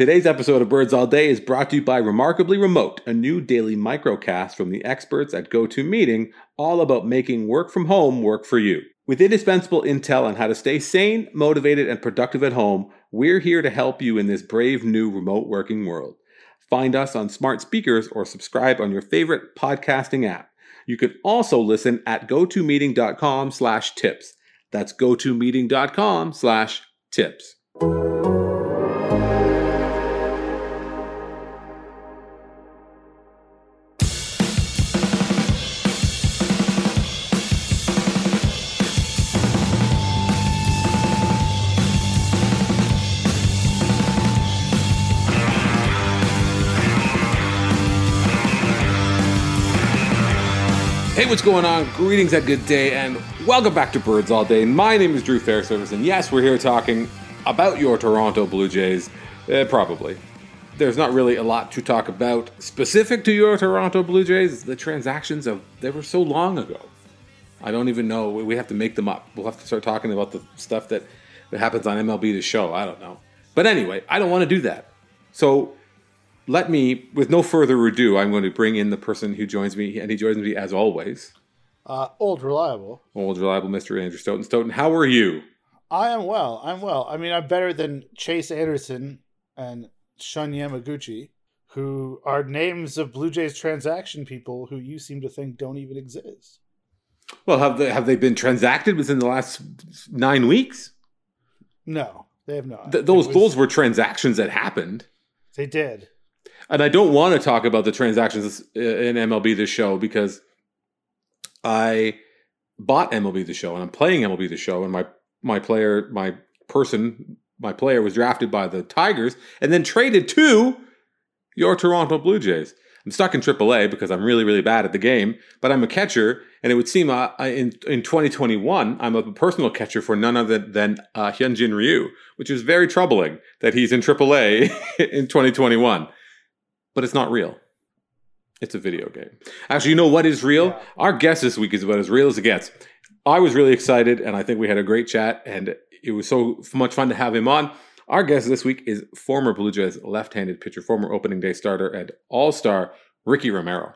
Today's episode of Birds All Day is brought to you by Remarkably Remote, a new daily microcast from the experts at GoToMeeting, all about making work from home work for you. With indispensable intel on how to stay sane, motivated, and productive at home, we're here to help you in this brave new remote working world. Find us on smart speakers or subscribe on your favorite podcasting app. You can also listen at gotomeeting.com slash tips. That's gotomeeting.com slash tips. What's going on? Greetings and good day, and welcome back to Birds All Day. My name is Drew Fairservice, and yes, we're here talking about your Toronto Blue Jays. Uh, probably. There's not really a lot to talk about specific to your Toronto Blue Jays. The transactions of they were so long ago. I don't even know. We have to make them up. We'll have to start talking about the stuff that, that happens on MLB The Show. I don't know. But anyway, I don't want to do that. So let me, with no further ado, I'm going to bring in the person who joins me, and he joins me as always. Uh, old reliable. Old reliable Mr. Andrew Stoughton. Stoughton, how are you? I am well. I'm well. I mean, I'm better than Chase Anderson and Shun Yamaguchi, who are names of Blue Jays transaction people who you seem to think don't even exist. Well, have they have they been transacted within the last nine weeks? No, they have not. Th- those was- those were transactions that happened. they did. and I don't want to talk about the transactions in MLB this show because I bought MLB the show and I'm playing MLB the show and my my player my person my player was drafted by the Tigers and then traded to your Toronto Blue Jays. I'm stuck in AAA because I'm really really bad at the game, but I'm a catcher and it would seem uh, in in 2021 I'm a personal catcher for none other than uh, Hyunjin Ryu, which is very troubling that he's in AAA in 2021 but it's not real. It's a video game. Actually, you know what is real? Yeah. Our guest this week is about as real as it gets. I was really excited, and I think we had a great chat, and it was so much fun to have him on. Our guest this week is former Blue Jays left-handed pitcher, former opening day starter, and all-star Ricky Romero.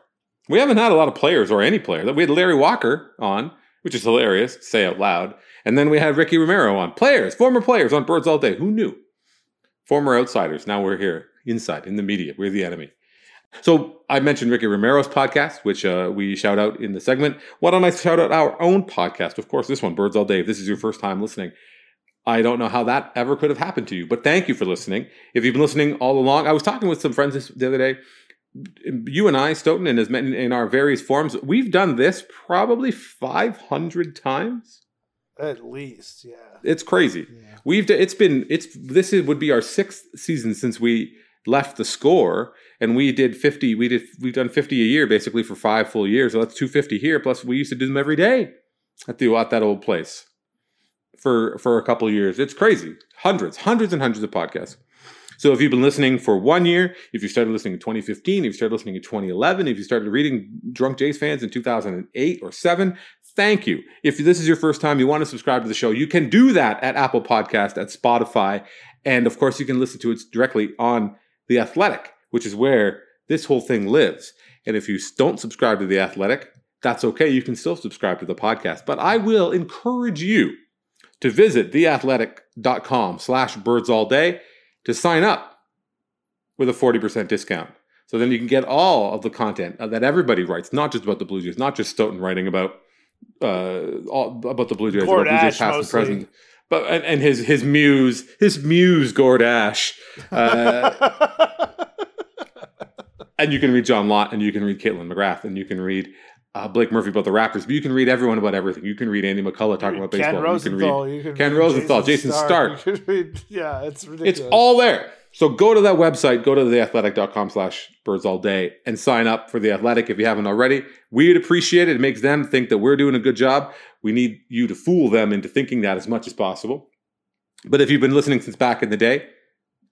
We haven't had a lot of players or any player. We had Larry Walker on, which is hilarious, say out loud, and then we had Ricky Romero on. Players, former players on Birds All Day. Who knew? Former outsiders. Now we're here inside in the media. We're the enemy. So I mentioned Ricky Romero's podcast, which uh, we shout out in the segment. Why don't I shout out our own podcast? Of course, this one, Birds All Day. If this is your first time listening, I don't know how that ever could have happened to you, but thank you for listening. If you've been listening all along, I was talking with some friends this, the other day. You and I, Stoughton, and as men in our various forms, we've done this probably 500 times. At least, yeah. It's crazy. yeah. We've it's been it's this is, would be our sixth season since we left the score, and we did fifty. We did we've done fifty a year basically for five full years. So that's two fifty here. Plus we used to do them every day at the at that old place for for a couple years. It's crazy. Hundreds, hundreds, and hundreds of podcasts. So if you've been listening for one year, if you started listening in 2015, if you started listening in 2011, if you started reading Drunk Jays fans in 2008 or 7, thank you. If this is your first time, you want to subscribe to the show, you can do that at Apple Podcast, at Spotify, and of course you can listen to it directly on The Athletic, which is where this whole thing lives. And if you don't subscribe to The Athletic, that's okay. You can still subscribe to the podcast. But I will encourage you to visit theathletic.com slash birds all day to sign up with a 40% discount. So then you can get all of the content that everybody writes, not just about the Blue Jays, not just Stoughton writing about uh, all about the Blue Jays, Gord about Blue Jays past and present. But and, and his his muse, his muse, Gord Ash. Uh, and you can read John Lott, and you can read Kaitlyn McGrath, and you can read uh, Blake Murphy about the Raptors, but you can read everyone about everything. You can read Andy McCullough talking about baseball. Ken you can read You can Ken read Rosenthal, Jayson, Jayson Stark. You can read, yeah, it's ridiculous. It's all there. So go to that website, go to theathletic.com slash birds all day and sign up for the athletic if you haven't already. We'd appreciate it. It makes them think that we're doing a good job. We need you to fool them into thinking that as much as possible. But if you've been listening since back in the day,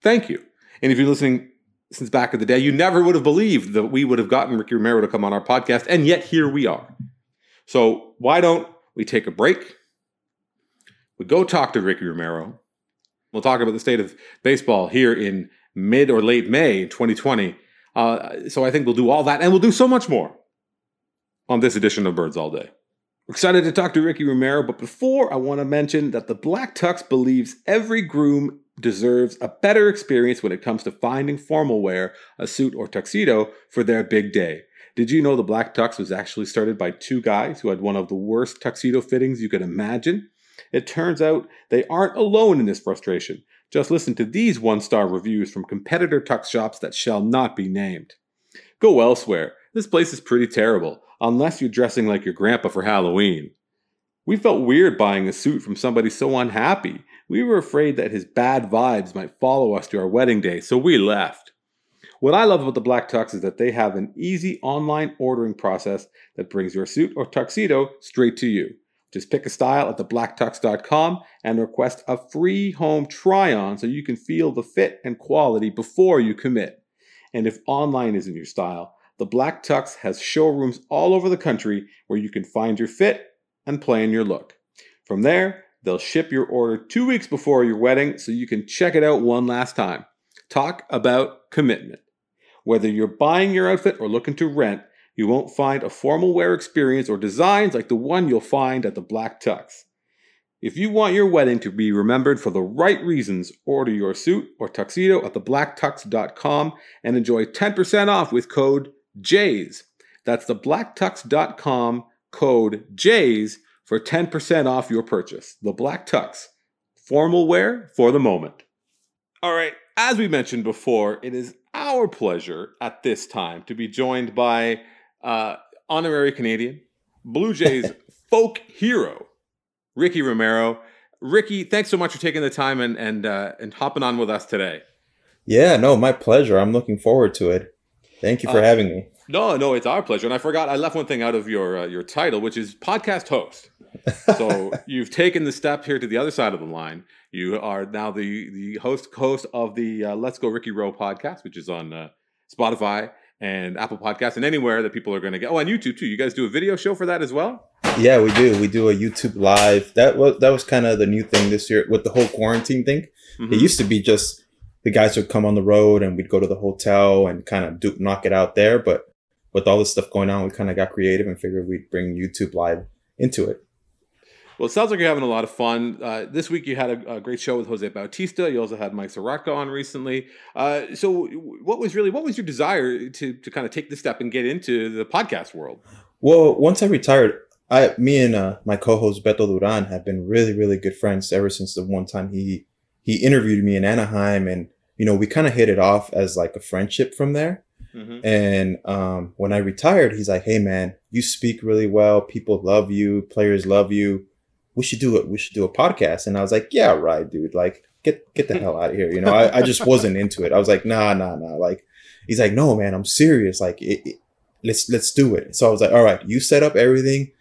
thank you. And if you're listening since back in the day, you never would have believed that we would have gotten Ricky Romero to come on our podcast, and yet here we are. So why don't we take a break? We go talk to Ricky Romero. We'll talk about the state of baseball here in mid or late May 2020. Uh, so I think we'll do all that and we'll do so much more on this edition of Birds All Day. We're excited to talk to Ricky Romero, but before I want to mention that the Black Tux believes every groom deserves a better experience when it comes to finding formal wear, a suit or tuxedo for their big day. Did you know the Black Tux was actually started by two guys who had one of the worst tuxedo fittings you could imagine? It turns out they aren't alone in this frustration. Just listen to these one star reviews from competitor tux shops that shall not be named. Go elsewhere. This place is pretty terrible, unless you're dressing like your grandpa for Halloween. We felt weird buying a suit from somebody so unhappy. We were afraid that his bad vibes might follow us to our wedding day, so we left. What I love about the Black Tux is that they have an easy online ordering process that brings your suit or tuxedo straight to you. Just pick a style at theblacktux.com and request a free home try on so you can feel the fit and quality before you commit. And if online isn't your style, the Black Tux has showrooms all over the country where you can find your fit and plan your look. From there, they'll ship your order two weeks before your wedding so you can check it out one last time. Talk about commitment. Whether you're buying your outfit or looking to rent, you won't find a formal wear experience or designs like the one you'll find at the Black Tux. If you want your wedding to be remembered for the right reasons, order your suit or tuxedo at theblacktux.com and enjoy 10% off with code JAYS. That's theblacktux.com code JAYS for 10% off your purchase. The Black Tux. Formal wear for the moment. All right, as we mentioned before, it is our pleasure at this time to be joined by uh, honorary Canadian, Blue Jays folk hero, Ricky Romero. Ricky, thanks so much for taking the time and and uh, and hopping on with us today. Yeah, no, my pleasure. I'm looking forward to it. Thank you for uh, having me. No, no, it's our pleasure. And I forgot, I left one thing out of your uh, your title, which is podcast host. so you've taken the step here to the other side of the line. You are now the the host host of the uh, Let's Go Ricky Row podcast, which is on uh, Spotify and Apple Podcasts and anywhere that people are going to get. Oh, on YouTube too. You guys do a video show for that as well? Yeah, we do. We do a YouTube live. That was that was kind of the new thing this year with the whole quarantine thing. Mm-hmm. It used to be just the guys would come on the road and we'd go to the hotel and kind of do knock it out there. But with all this stuff going on, we kind of got creative and figured we'd bring YouTube live into it. Well, it sounds like you're having a lot of fun. Uh, this week you had a, a, great show with Jose Bautista. You also had Mike Soroka on recently. Uh, so, what was really what was your desire to to kind of take the step and get into the podcast world? Well, once I retired, I me and uh, my co-host Beto Duran have been really really good friends ever since the one time he he interviewed me in Anaheim, and you know we kind of hit it off as like a friendship from there. Mm-hmm. And um, when I retired, he's like, "Hey man, you speak really well. People love you. Players love you." we should do it. We should do a podcast. And I was like, yeah, right, dude. Like, get get the hell out of here. You know, I, I just wasn't into it. I was like, nah, nah, nah. Like, he's like, no, man, I'm serious. Like, it, it, let's let's do it. So I was like, all right, you set up everything.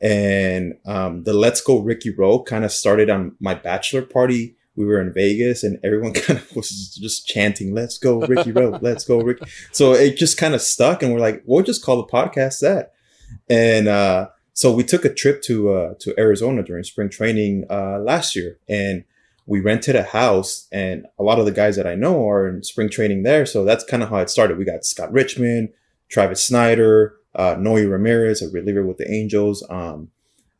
And um, the Let's Go Ricky Row kind of started on my bachelor party. We were in Vegas and everyone kind of was just chanting, let's go Ricky Row, let's go Ricky. So it just kind of stuck and we're like, we'll just call the podcast that. And uh, so we took a trip to uh, to Arizona during spring training uh, last year, and we rented a house. And a lot of the guys that I know are in spring training there, so that's kind of how it started. We got Scott Richmond, Travis Snider, uh, Noe Ramirez, a reliever with the Angels, um,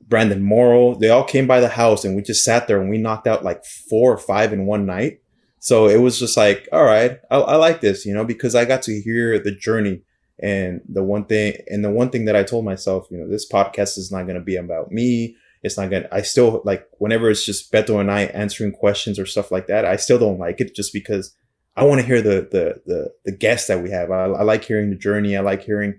Brandon Morrow. They all came by the house, and we just sat there and we knocked out like four or five in one night. So it was just like, all right, I, I like this, you know, because I got to hear the journey and the one thing, and the one thing that I told myself, you know, this podcast is not going to be about me. It's not going to, I still like whenever it's just Beto and I answering questions or stuff like that, I still don't like it just because I want to hear the, the, the, the guests that we have. I, I like hearing the journey. I like hearing,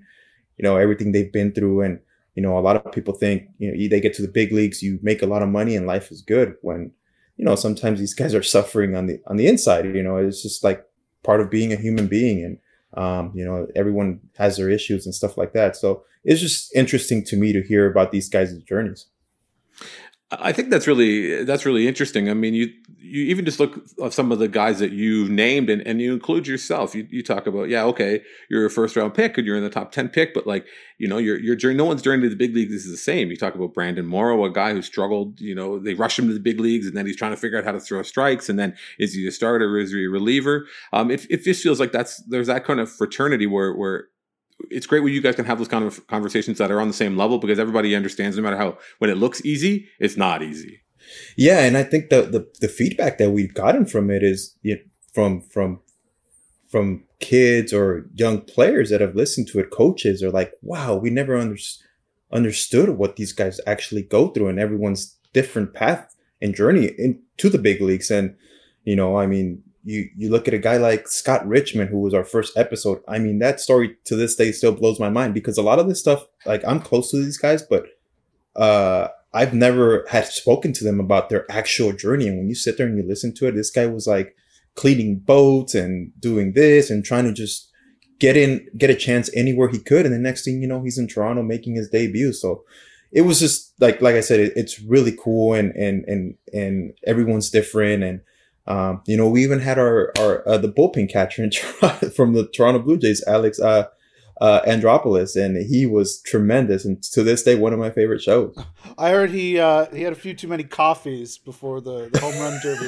you know, everything they've been through. And, you know, a lot of people think, you know, they get to the big leagues, you make a lot of money and life is good when, you know, sometimes these guys are suffering on the, on the inside, you know, it's just like part of being a human being. And, um, you know, everyone has their issues and stuff like that. So it's just interesting to me to hear about these guys' journeys. I think that's really that's really interesting. I mean, you you even just look at some of the guys that you've named and, and you include yourself. You, you talk about yeah, okay, you're a first round pick and you're in the top ten pick, but like you know, your your journey. No one's journey to the big leagues is the same. You talk about Brandon Morrow, a guy who struggled. You know, they rush him to the big leagues and then he's trying to figure out how to throw strikes. And then is he a starter or is he a reliever? Um, it it just feels like that's there's that kind of fraternity where where it's great when you guys can have those kind of conversations that are on the same level because everybody understands no matter how when it looks easy, it's not easy. Yeah, and I think the the, the feedback that we've gotten from it is you know, from from from kids or young players that have listened to it, coaches are like, "Wow, we never under, understood what these guys actually go through, and everyone's different path and journey into the big leagues." And you know, I mean, you you look at a guy like Scott Richmond, who was our first episode. I mean, that story to this day still blows my mind because a lot of this stuff, like I'm close to these guys, but uh, I've never had spoken to them about their actual journey. And when you sit there and you listen to it, this guy was like cleaning boats and doing this and trying to just get in, get a chance anywhere he could. And the next thing you know, he's in Toronto making his debut. So it was just like, like I said, it, it's really cool and, and, and, and everyone's different. And, um, you know, we even had our, our, uh, the bullpen catcher Toronto, from the Toronto Blue Jays, Alex, uh, uh, Andreopoulos, and he was tremendous. And to this day, one of my favorite shows. I heard he uh, he had a few too many coffees before the, the home run derby.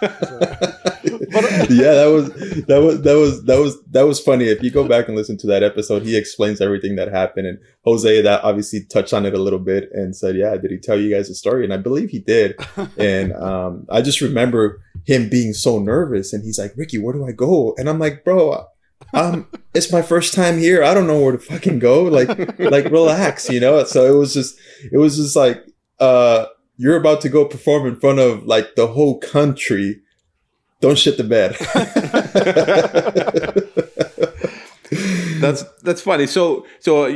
but, uh, yeah, that was that was that was that was that was funny. If you go back and listen to that episode, he explains everything that happened, and Jose that obviously touched on it a little bit and said, "Yeah, did he tell you guys a story?" And I believe he did. and um, I just remember him being so nervous, and he's like, "Ricky, where do I go?" And I'm like, "Bro." um, it's my first time here. I don't know where to fucking go. Like, like relax, you know? So it was just, it was just like, uh, you're about to go perform in front of like the whole country. Don't shit the bed. that's, that's funny. So, so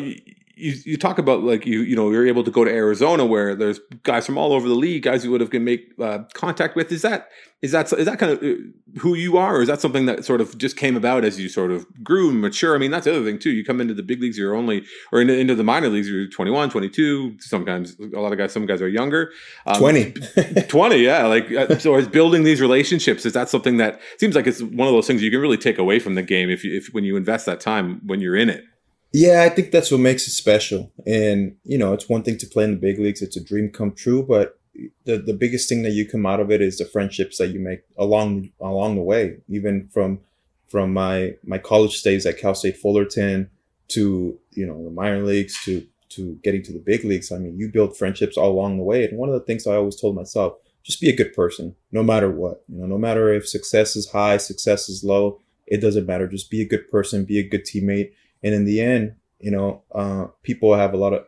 you, you talk about like you you know you're able to go to Arizona where there's guys from all over the league, guys you would have can make uh, contact with. Is that is that is that kind of uh, who you are, or is that something that sort of just came about as you sort of grew and mature? I mean, that's the other thing too. You come into the big leagues, you're only, or into, into the minor leagues, you're 21, 22. Sometimes a lot of guys, some guys are younger. Um, 20. 20, yeah. Like, uh, so is building these relationships, is that something that seems like it's one of those things you can really take away from the game if you, if when you invest that time when you're in it? Yeah, I think that's what makes it special. And, you know, it's one thing to play in the big leagues. It's a dream come true, but the the biggest thing that you come out of it is the friendships that you make along along the way, even from from my my college days at Cal State Fullerton to you know the minor leagues to to getting to the big leagues. I mean, you build friendships all along the way. And one of the things I always told myself, just be a good person, no matter what. You know, no matter if success is high, success is low, it doesn't matter. Just be a good person, be a good teammate. And in the end, you know, uh, people have a lot of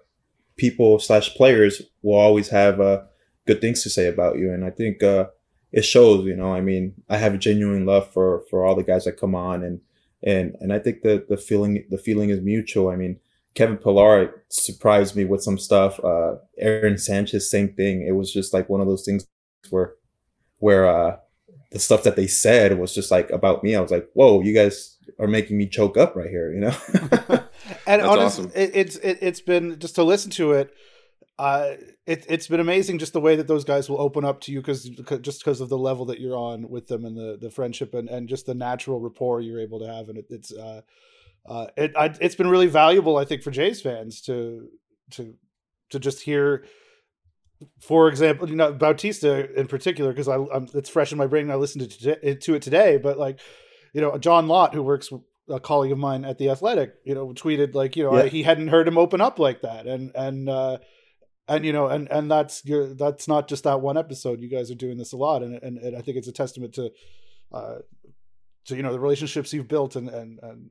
people slash players will always have a good things to say about you. And I think, uh, it shows, you know, I mean, I have a genuine love for, for all the guys that come on and, and, and I think that the feeling, the feeling is mutual. I mean, Kevin Pillar surprised me with some stuff. Uh, Aaron Sanchez, same thing. It was just like one of those things where, where, uh, the stuff that they said was just like about me. I was like, whoa, you guys are making me choke up right here, you know? and honestly, awesome. it, it's, it, it's been just to listen to it uh, it, it's been amazing just the way that those guys will open up to you because just because of the level that you're on with them and the the friendship and, and just the natural rapport you're able to have and it, it's uh, uh, it I, it's been really valuable I think for Jays fans to to to just hear for example you know Bautista in particular because I I'm, it's fresh in my brain and I listened to, to it today but like you know John Lott who works a colleague of mine at the Athletic you know tweeted like you know yeah. he hadn't heard him open up like that. And and uh, and you know and and that's your that's not just that one episode. You guys are doing this a lot. And and, and i think it's a testament to uh to you know the relationships you've built and and and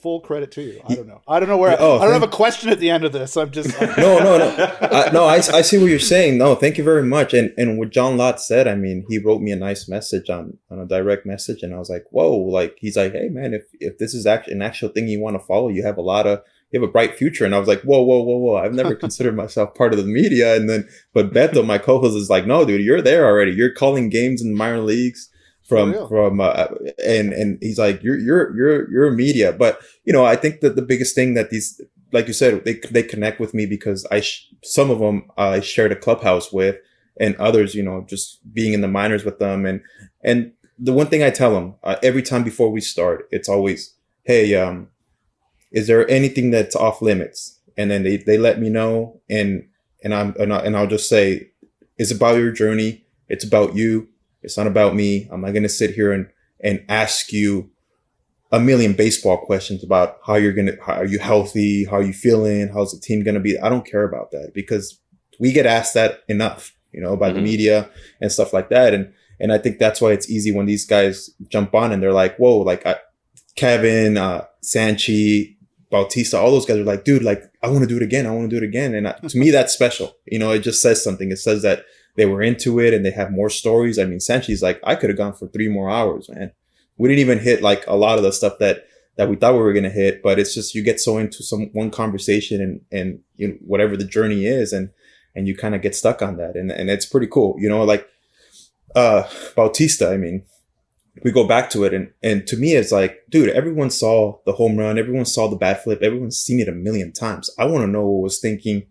full credit to you i don't know i don't know where oh, i don't have a question at the end of this i'm just no no no uh, no I, I see what you're saying no thank you very much and and what john lott said i mean he wrote me a nice message on on a direct message and i was like whoa like he's like hey man if if this is actually an actual thing you want to follow you have a lot of you have a bright future. And I was like, whoa, whoa, whoa, whoa. I've never considered myself part of the media. And then, but Beto, my co-host is like, no, dude, you're there already. You're calling games in minor leagues from, from, uh, and, and he's like, you're, you're, you're, you're a media. But, you know, I think that the biggest thing that these, like you said, they, they connect with me because I, sh- some of them I shared a clubhouse with and others, you know, just being in the minors with them. And, and the one thing I tell them uh, every time before we start, it's always, Hey, um, is there anything that's off limits? And then they, they let me know and, and I'm, and, I, and I'll just say, it's about your journey. It's about you. It's not about me. I'm not going to sit here and, and ask you a million baseball questions about how you're going to, how are you healthy? How are you feeling? How's the team going to be? I don't care about that because we get asked that enough, you know, by mm-hmm. the media and stuff like that. And, and I think that's why it's easy when these guys jump on and they're like, whoa, like I, Kevin, uh, Sanchi, Bautista, all those guys are like, dude, like I want to do it again. I want to do it again. And to me, that's special. You know, it just says something. It says that they were into it and they have more stories. I mean, Sanchi's like, I could have gone for three more hours, man. We didn't even hit like a lot of the stuff that, that we thought we were to hit, but it's just, you get so into some one conversation and, and you know, whatever the journey is and, and you kind of get stuck on that. And, and it's pretty cool. You know, like, uh, Bautista, I mean, we go back to it and and to me it's like dude everyone saw the home run everyone saw the bat flip everyone's seen it a million times i want to know what was thinking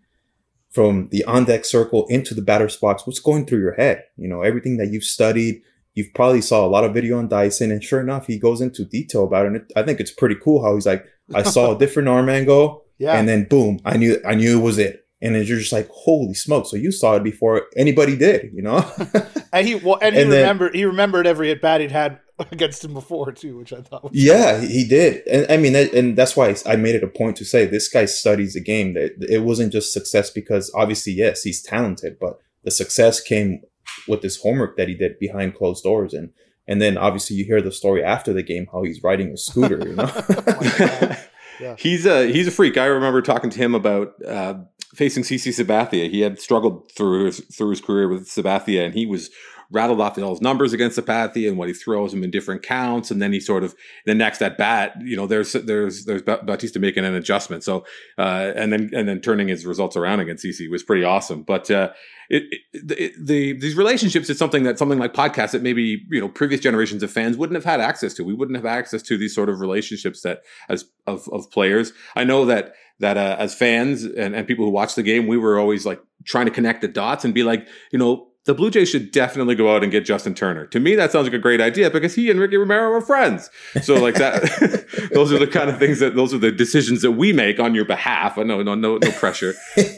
from the on deck circle into the batter's box what's going through your head you know everything that you've studied you've probably saw a lot of video on dyson and sure enough he goes into detail about it and it, i think it's pretty cool how he's like i saw a different arm angle yeah. and then boom i knew i knew it was it and then you're just like, holy smoke! So you saw it before anybody did, you know. and he well, and he and remembered then, he remembered every at bat he'd had against him before too, which I thought. was Yeah, cool. he did, and I mean, and that's why I made it a point to say this guy studies the game. That it wasn't just success because obviously, yes, he's talented, but the success came with this homework that he did behind closed doors, and and then obviously you hear the story after the game how he's riding a scooter, you know. oh yeah. He's a he's a freak. I remember talking to him about. Uh, facing CC Sabathia. He had struggled through his, through his career with Sabathia, and he was rattled off all his numbers against Sabathia and what he throws him in different counts. And then he sort of the next at bat, you know, there's there's there's Bautista making an adjustment. So uh, and then and then turning his results around against CC was pretty awesome. But uh, it, it, it, the these relationships is something that something like podcasts that maybe you know previous generations of fans wouldn't have had access to. We wouldn't have access to these sort of relationships that as of of players. I know that that uh, as fans and, and people who watch the game, we were always like trying to connect the dots and be like, you know, the Blue Jays should definitely go out and get Justin Turner. To me, that sounds like a great idea because he and Ricky Romero are friends. So like that, those are the kind of things that those are the decisions that we make on your behalf. I know, no, no, no pressure.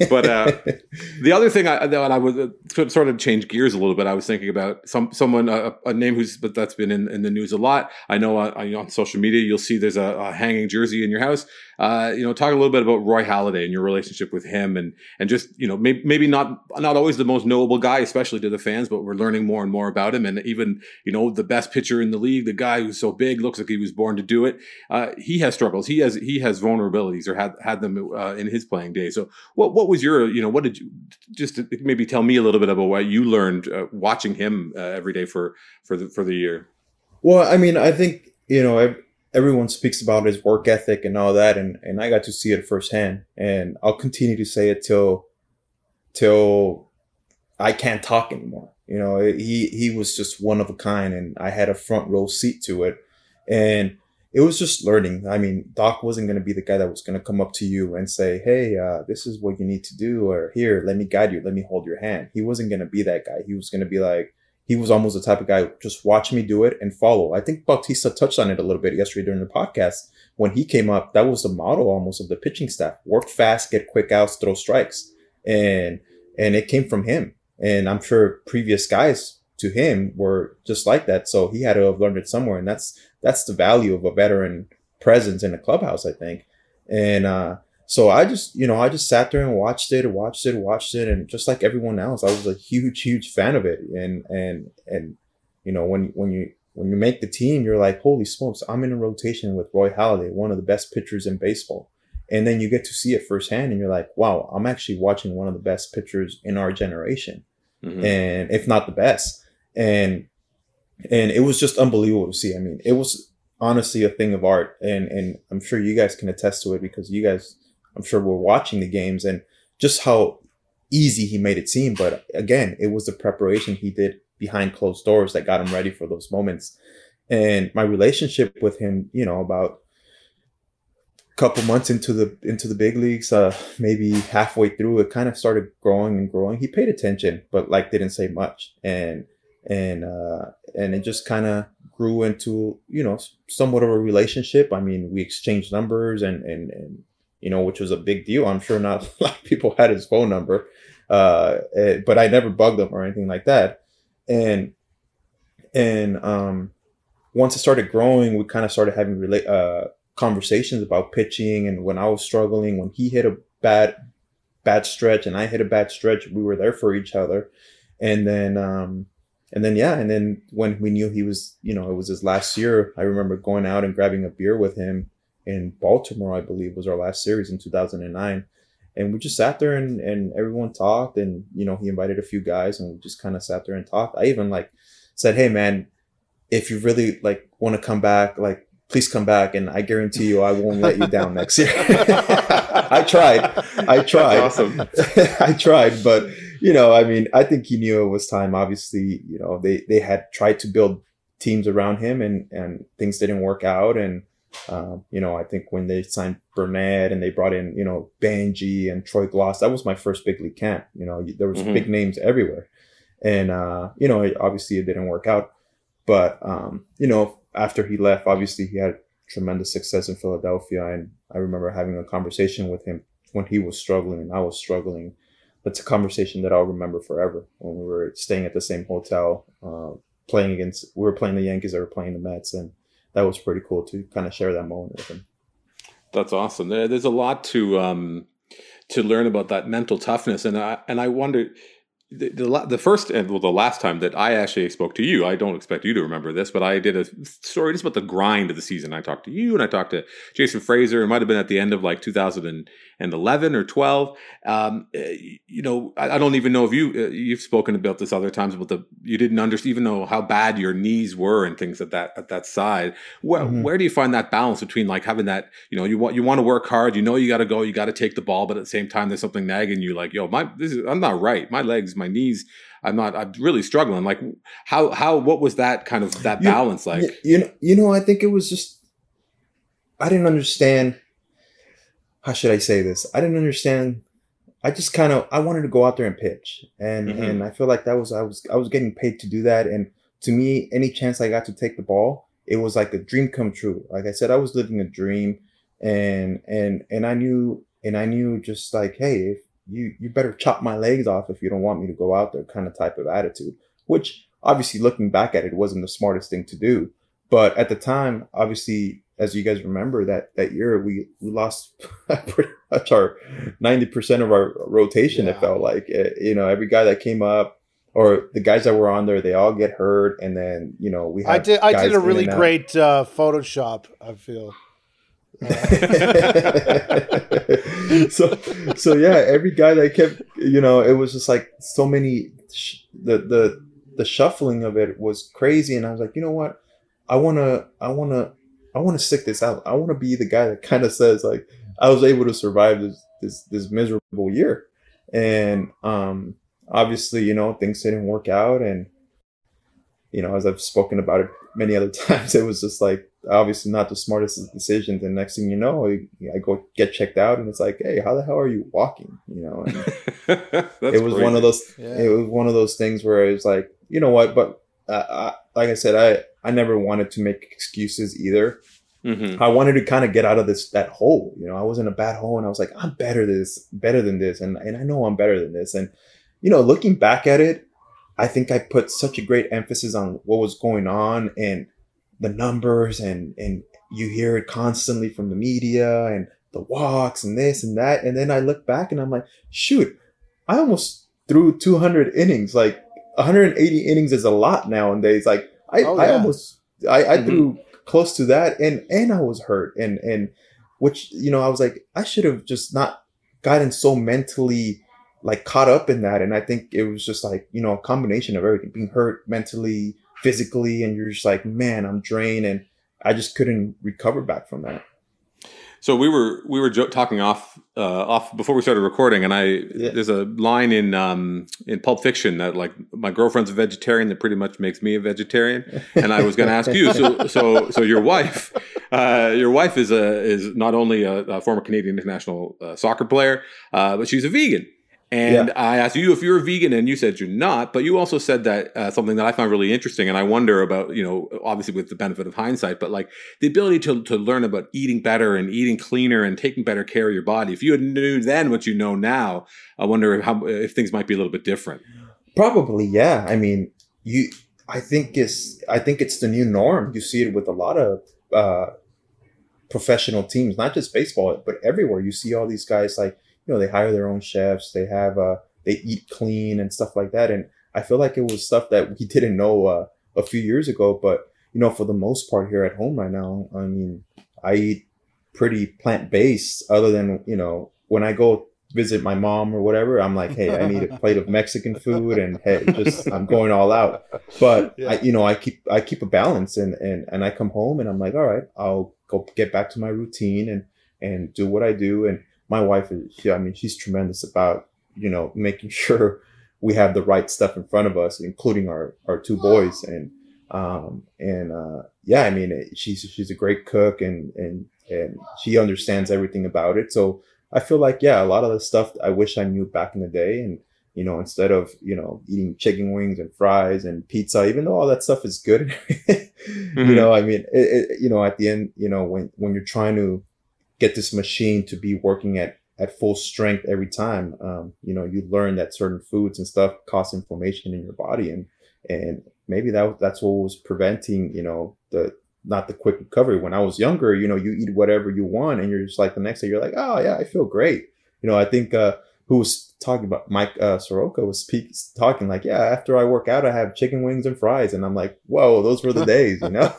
But uh, the other thing I, that I was uh, sort of change gears a little bit. I was thinking about some someone uh, a name who's but that's been in, in the news a lot. I know uh, on social media you'll see there's a, a hanging jersey in your house. Uh, you know, talk a little bit about Roy Halladay and your relationship with him, and and just you know maybe maybe not not always the most knowable guy, especially to the fans, but we're learning more and more about him, and even you know the best pitcher in the league, the guy who's so big, looks like he was born to do it. Uh, he has struggles. He has he has vulnerabilities, or had had them uh, in his playing days. So what what was your you know what did you just maybe tell me a little bit about what you learned uh, watching him uh, every day for for the for the year. Well, I mean, I think you know everyone speaks about his work ethic and all that, and and I got to see it firsthand, and I'll continue to say it till till I can't talk anymore. You know, he he was just one of a kind, and I had a front row seat to it, and it was just learning. I mean, Doc wasn't going to be the guy that was going to come up to you and say, "Hey, uh, this is what you need to do," or "Here, let me guide you, let me hold your hand." He wasn't going to be that guy. He was going to be like, he was almost the type of guy just watch me do it and follow. I think Bautista touched on it a little bit yesterday during the podcast when he came up. That was the model almost of the pitching staff: work fast, get quick outs, throw strikes, and and it came from him. And I'm sure previous guys to him were just like that. So he had to have learned it somewhere, and that's that's the value of a veteran presence in the clubhouse, I think. And uh, so I just, you know, I just sat there and watched it, watched it, watched it, and just like everyone else, I was a huge, huge fan of it. And and and you know, when when you when you make the team, you're like, holy smokes, I'm in a rotation with Roy Halladay, one of the best pitchers in baseball. And then you get to see it firsthand, and you're like, wow, I'm actually watching one of the best pitchers in our generation, mm-hmm. and if not the best. And and it was just unbelievable to see. I mean, it was honestly a thing of art, and and I'm sure you guys can attest to it because you guys I'm sure we're watching the games and just how easy he made it seem. But again, it was the preparation he did behind closed doors that got him ready for those moments. And my relationship with him, you know, about a couple months into the into the big leagues, uh, maybe halfway through, it kind of started growing and growing. He paid attention, but like didn't say much, and and uh, and it just kind of grew into you know somewhat of a relationship. I mean, we exchanged numbers, and and and you know, which was a big deal. I'm sure not a lot of people had his phone number, uh, eh, but I never bugged him or anything like that, and and um, once it started growing, we kind of started having relate uh conversations about pitching and when I was struggling, when he hit a bad bad stretch and I hit a bad stretch, we were there for each other. And then um and then yeah, and then when we knew he was, you know, it was his last year, I remember going out and grabbing a beer with him in Baltimore, I believe was our last series in 2009. And we just sat there and, and everyone talked and, you know, he invited a few guys and we just kind of sat there and talked. I even like said, Hey man, if you really like want to come back, like please come back and I guarantee you I won't let you down next year. I tried. I tried. That's awesome. I tried, but you know, I mean, I think he knew it was time. Obviously, you know, they they had tried to build teams around him and and things didn't work out and um, you know, I think when they signed Burnett and they brought in, you know, Bengie and Troy Glaus, that was my first big league camp. You know, there was Mhm. big names everywhere. And, uh, you know, obviously it didn't work out. But, um, you know, after he left, obviously he had tremendous success in Philadelphia. And I remember having a conversation with him when he was struggling and I was struggling. That's a conversation that I'll remember forever when we were staying at the same hotel, uh, playing against, we were playing the Yankees, they were playing the Mets. And that was pretty cool to kind of share that moment with him. That's awesome. There's a lot to um, to learn about that mental toughness, and I and I wonder the the, the first and well the last time that I actually spoke to you. I don't expect you to remember this, but I did a story just about the grind of the season. I talked to you and I talked to Jason Frasor. It might have been at the end of like 2011 or 12. Um, eh, you know, I, I don't even know if you uh, you've spoken about this other times but the you didn't understand even know how bad your knees were and things at that at that side. Where Mhm. where do you find that balance between like having that you know you want you want to work hard, you know you got to go, you got to take the ball, but at the same time there's something nagging you like yo my this is I'm not right, my legs, my knees. I'm not. I'm really struggling. Like, how how what was that kind of that You- balance like? You know, you know, I think it was just I didn't understand. How should I say this? I didn't understand. I just kind of I wanted to go out there and pitch, and Mhm. and I feel like that was I was I was getting paid to do that, and to me, any chance I got to take the ball, it was like a dream come true. Like I said, I was living a dream, and and and I knew and I knew just like, hey, if you you better chop my legs off if you don't want me to go out there, kind of type of attitude. Which obviously, looking back at it, wasn't the smartest thing to do. But at the time, obviously, as you guys remember that that year, we we lost pretty much our ninety percent of our rotation. It felt like Eh, you know every guy that came up or the guys that were on there, they all get hurt, and then you know we. I did. I did a really great uh, Photoshop. I feel. so so yeah every guy that kept you know it was just like so many sh- the the the shuffling of it was crazy and i was like you know what i want to i want to i want to stick this out. I want to be the guy that kind of says like i was able to survive this this this miserable year. And um obviously you know things didn't work out and you know as i've spoken about it many other times it was just like obviously not the smartest decisions. And next thing you know I, I go get checked out and it's like hey how the hell are you walking? You know and it was one of those Yeah. it was one of those things where it was like you know what? But uh, I, like i said i i never wanted to make excuses either. Hmm i wanted to kind of get out of this that hole you know? I was in a bad hole and i was like i'm better this better than this and, and i know i'm better than this. And you know looking back at it i think i put such a great emphasis on what was going on and the numbers and and you hear it constantly from the media and the walks and this and that. And then i look back and i'm like shoot i almost threw 200 innings like 180 innings is a lot nowadays like i, Oh, I almost i, I Mhm. threw close to that and and i was hurt and and which you know i was like i should have just not gotten so mentally like caught up in that. And i think it was just like you know a combination of everything being hurt mentally physically and you're just like man i'm drained. And i just couldn't recover back from that So we were we were jo- talking off uh, off before we started recording, and I Yeah. there's a line in um, in Pulp Fiction that like my girlfriend's a vegetarian that pretty much makes me a vegetarian, and I was going to ask you. So so so your wife, uh, your wife is a is not only a, a former Canadian international uh, soccer player, uh, but she's a vegan. And Yeah. I asked you if you're a vegan, and you said you're not. But you also said that uh, something that I found really interesting, and I wonder about you know obviously with the benefit of hindsight, but like the ability to to learn about eating better and eating cleaner and taking better care of your body. If you had knew then what you know now, I wonder how if things might be a little bit different. Probably, yeah. I mean, you. I think it's. I think it's the new norm. You see it with a lot of uh, professional teams, not just baseball, but everywhere. You see all these guys like you know they hire their own chefs. They have uh they eat clean and stuff like that. And I feel like it was stuff that we didn't know uh, a few years ago. But you know, for the most part here at home right now, I mean, I eat pretty plant based. Other than you know when I go visit my mom or whatever, I'm like, hey, I need a plate of Mexican food, and hey, just I'm going all out. But Yeah. I, you know, I keep I keep a balance, and and and I come home and I'm like, all right, I'll go get back to my routine and and do what I do. And my wife is, she, I mean, she's tremendous about you know making sure we have the right stuff in front of us, including our our two boys and. Um and uh yeah, I mean it, she's she's a great cook and and and she understands everything about it. So I feel like yeah, a lot of the stuff I wish I knew back in the day, and you know, instead of you know eating chicken wings and fries and pizza, even though all that stuff is good, you know, I mean, it, it, you know, at the end, you know, when when you're trying to get this machine to be working at at full strength every time, um, you know, you learn that certain foods and stuff cause inflammation in your body, and and maybe that that's what was preventing, you know, the not the quick recovery. When I was younger, you know, you eat whatever you want, and you're just like the next day, you're like, oh yeah, I feel great. You know, I think uh, who was talking about Mike uh, Soroka was speak, talking like, yeah, after I work out, I have chicken wings and fries, and I'm like, whoa, those were the days, you know.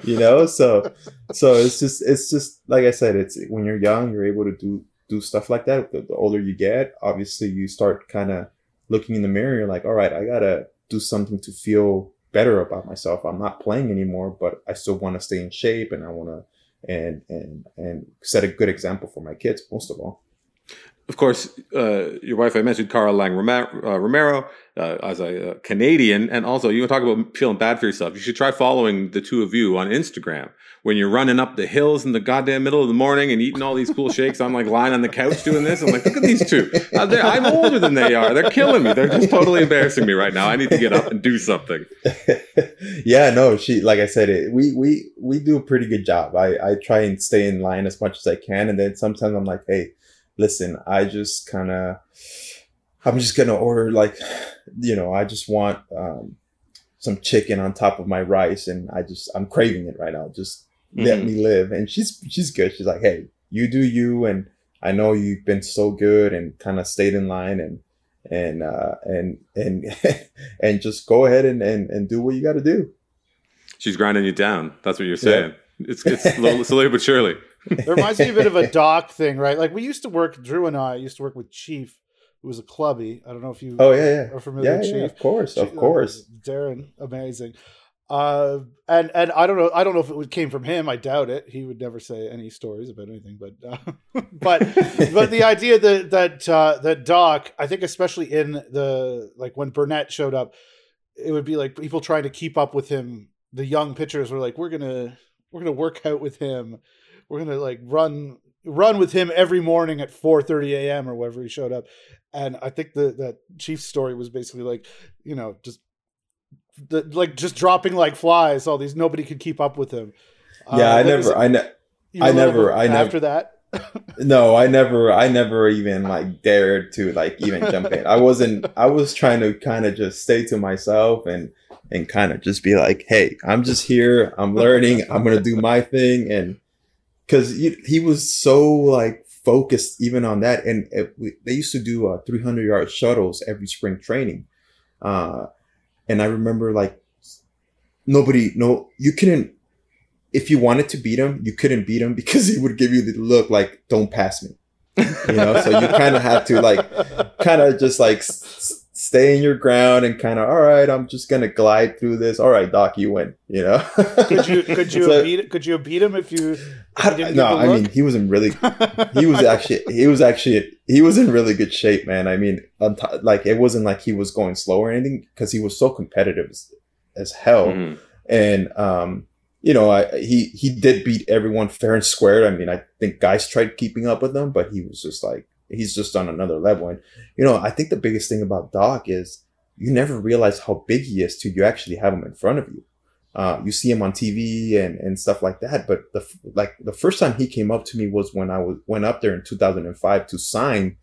you know, so so it's just it's just like I said, it's when you're young, you're able to do do stuff like that. The, the older you get, obviously, you start kind of looking in the mirror. You're like, all right, I gotta do something to feel better about myself. I'm not playing anymore, but I still want to stay in shape, and I want to and and and set a good example for my kids, most of all. Of course, uh, your wife, I mentioned Kara Lang Romero, uh, uh, as a uh, Canadian. And also, you talk about feeling bad for yourself. You should try following the two of you on Instagram when you're running up the hills in the goddamn middle of the morning and eating all these cool shakes. I'm like lying on the couch doing this. I'm like, look at these two. Uh, I'm older than they are. They're killing me. They're just totally embarrassing me right now. I need to get up and do something. yeah, no, she like I said, it, we we we do a pretty good job. I I try and stay in line as much as I can, and then sometimes I'm like, hey, listen, I just kind of, I'm just gonna order like, you know, I just want um, some chicken on top of my rice, and I just I'm craving it right now. Just let Mhm. me live, and she's she's good. She's like, hey, you do you, and I know you've been so good and kind of stayed in line and and uh and and and just go ahead and and, and do what you got to do She's grinding you down. That's what you're saying. It's, it's slowly, slowly but surely. It reminds me a bit of a doc thing, right? Like we used to work. Drew and I used to work with Chief, who was a clubby. I don't know if you oh yeah yeah. are yeah familiar yeah, with yeah Chief. of course of Chief- course Darren, amazing. Uh, and and I don't know. I don't know if it came from him. I doubt it. He would never say any stories about anything. But uh, but but the idea that that uh, that Doc, I think, especially in the like when Burnett showed up, it would be like people trying to keep up with him. The young pitchers were like, "We're gonna we're gonna work out with him. We're gonna like run run with him every morning at 4:30 a.m. or wherever he showed up." And I think the that Chiefs story was basically like, you know, just the, like just dropping like flies. All these nobody could keep up with him. yeah Uh, i never i ne- I were a never- I never- after that. no i never i never even like dared to like even jump in i wasn't i was trying to kind of just stay to myself and and kind of just be like hey i'm just here i'm learning i'm gonna do my thing and because he, was so like focused even on that and it, they used to do uh, 300 yard shuttles every spring training. Uh and i remember like nobody no you couldn't if you wanted to beat him you couldn't beat him because he would give you the look like don't pass me. You know so you kind of had to like kind of just like stay in your ground and kind of all right i'm just gonna glide through this all right doc you win you know could you could you So- have beat could you beat him if you? I- He didn't no i mean he was in really he was actually he was actually he was in really good shape man i mean on like it wasn't like he was going slow or anything because he was so competitive as, as hell Mhm. and um you know, I, he he did beat everyone fair and square. I mean, I think guys tried keeping up with him, but he was just like he's just on another level. And you know, I think the biggest thing about Doc is you never realize how big he is till you actually have him in front of you. Uh, you see him on TV and, and stuff like that. But the like the first time he came up to me was when I was went up there in 2005 to sign,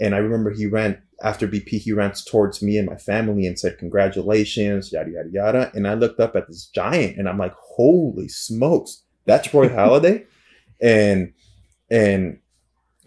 and I remember he ran after BP. He ran towards me and my family and said congratulations, yada yada yada. And I looked up at this giant and I'm like, holy smokes, that's Roy Halladay, and and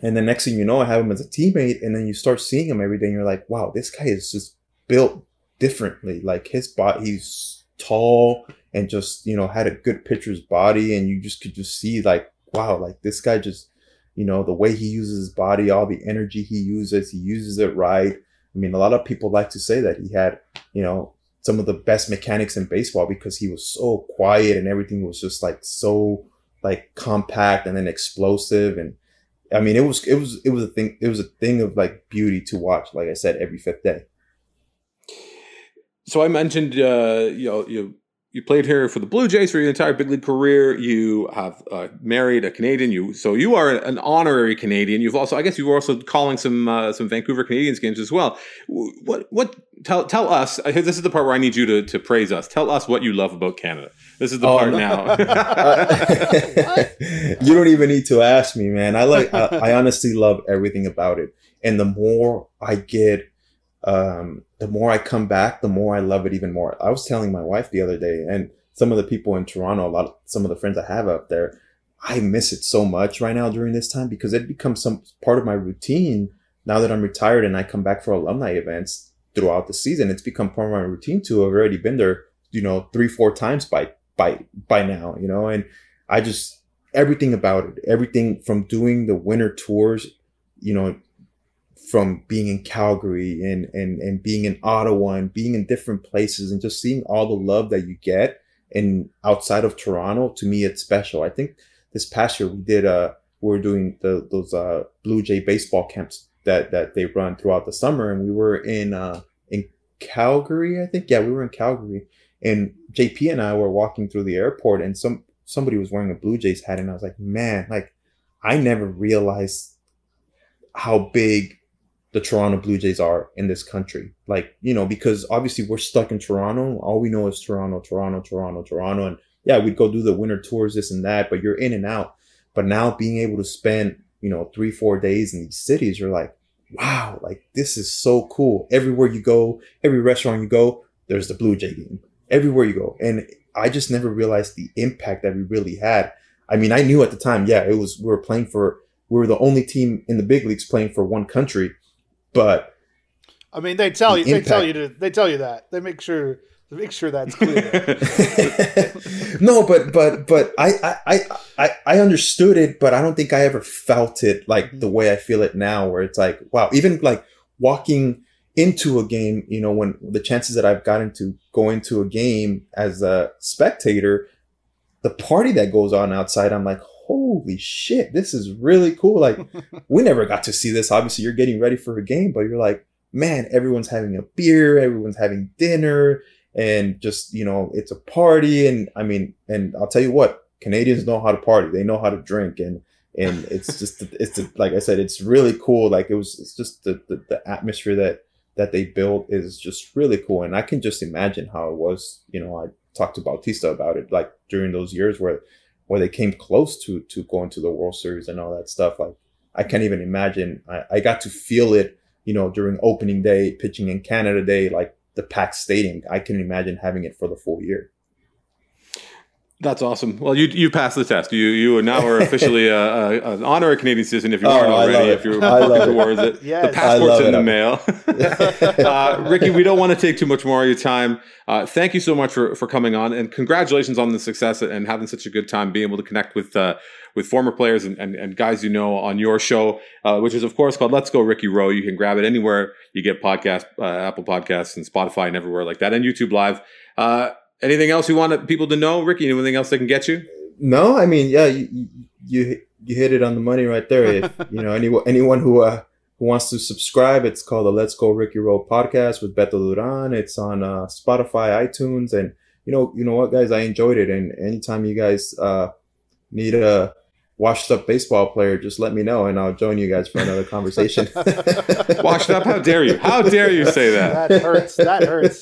and the next thing you know, I have him as a teammate, and then you start seeing him every day, and you're like, wow, this guy is just built differently. Like his body, he's tall and just you know had a good pitcher's body and you just could just see like wow like this guy just you know the way he uses his body all the energy he uses he uses it right i mean a lot of people like to say that he had you know some of the best mechanics in baseball because he was so quiet and everything was just like so like compact and then explosive and i mean it was it was it was a thing it was a thing of like beauty to watch like i said every fifth day. So i mentioned uh you know you you played here for the Blue Jays for your entire big league career. You have uh, married a Canadian. You so you are an honorary Canadian. You've also, I guess, you were also calling some uh, some Vancouver Canadians games as well. What what tell tell us? This is the part where I need you to to praise us. Tell us what you love about Canada. This is the oh, part no. now. you don't even need to ask me, man. I like. I, I honestly love everything about it, and the more I get um, the more I come back, the more I love it even more. I was telling my wife the other day, and some of the people in Toronto, a lot of some of the friends I have up there, I miss it so much right now during this time because it becomes some part of my routine now that I'm retired and I come back for alumni events throughout the season. It's become part of my routine too. I've already been there, you know, three, four times by by by now, you know, and I just everything about it, everything from doing the winter tours, you know, from being in Calgary and, and, and being in Ottawa and being in different places and just seeing all the love that you get and outside of Toronto, to me, it's special. I think this past year we did, uh, we were doing the, those, uh, Blue Jay baseball camps that, that they run throughout the summer. And we were in, uh, in Calgary, I think. Yeah, we were in Calgary and JP and I were walking through the airport and some, somebody was wearing a Blue Jays hat. And I was like, man, like I never realized how big the Toronto Blue Jays are in this country. Like, you know, because obviously we're stuck in Toronto. All we know is Toronto, Toronto, Toronto, Toronto. And yeah, we'd go do the winter tours, this and that, but you're in and out. But now being able to spend, you know, three, four days in these cities, you're like, wow, like this is so cool. Everywhere you go, every restaurant you go, there's the Blue Jay game. Everywhere you go. And I just never realized the impact that we really had. I mean, I knew at the time, yeah, it was, we were playing for, we were the only team in the big leagues playing for one country but I mean, they tell the you, impact, they tell you to, they tell you that they make sure, they make sure that's clear. no, but but but I, I I I understood it, but I don't think I ever felt it like mm-hmm. the way I feel it now, where it's like, wow, even like walking into a game, you know, when the chances that I've gotten to go into a game as a spectator, the party that goes on outside, I'm like, holy shit, this is really cool. Like, we never got to see this. Obviously, you're getting ready for a game, but you're like, man, everyone's having a beer, everyone's having dinner, and just, you know, it's a party. And I mean, and I'll tell you what, Canadians know how to party, they know how to drink. And, and it's just, it's like I said, it's really cool. Like, it was, it's just the, the, the atmosphere that, that they built is just really cool. And I can just imagine how it was, you know, I talked to Bautista about it, like during those years where where they came close to to going to the World Series and all that stuff. Like I can't even imagine. I, I got to feel it, you know, during opening day, pitching in Canada Day, like the packed stadium. I can imagine having it for the full year. That's awesome. Well, you you passed the test. You you now are officially a, a, an honorary Canadian citizen if you oh, aren't already. If you're working towards it, yes. the passport's in the mail. uh, Ricky, we don't want to take too much more of your time. Uh, thank you so much for for coming on, and congratulations on the success and having such a good time being able to connect with uh, with former players and, and, and, guys you know on your show, uh, which is of course called Let's Go Ricky Rowe. You can grab it anywhere you get podcast, uh, Apple Podcasts and Spotify and everywhere like that, and YouTube Live. Anything else you want people to know, Ricky? Anything else they can get you? No, I mean, yeah, you you, you hit it on the money right there. If you know anyone anyone who uh, who wants to subscribe, it's called the Let's Go Ricky Roll podcast with Beto Duran. It's on uh, Spotify, iTunes, and you know, you know what, guys, I enjoyed it, and anytime you guys uh, need a washed up baseball player, just let me know, and I'll join you guys for another conversation. Washed up? How dare you? How dare you say that? That hurts. That hurts.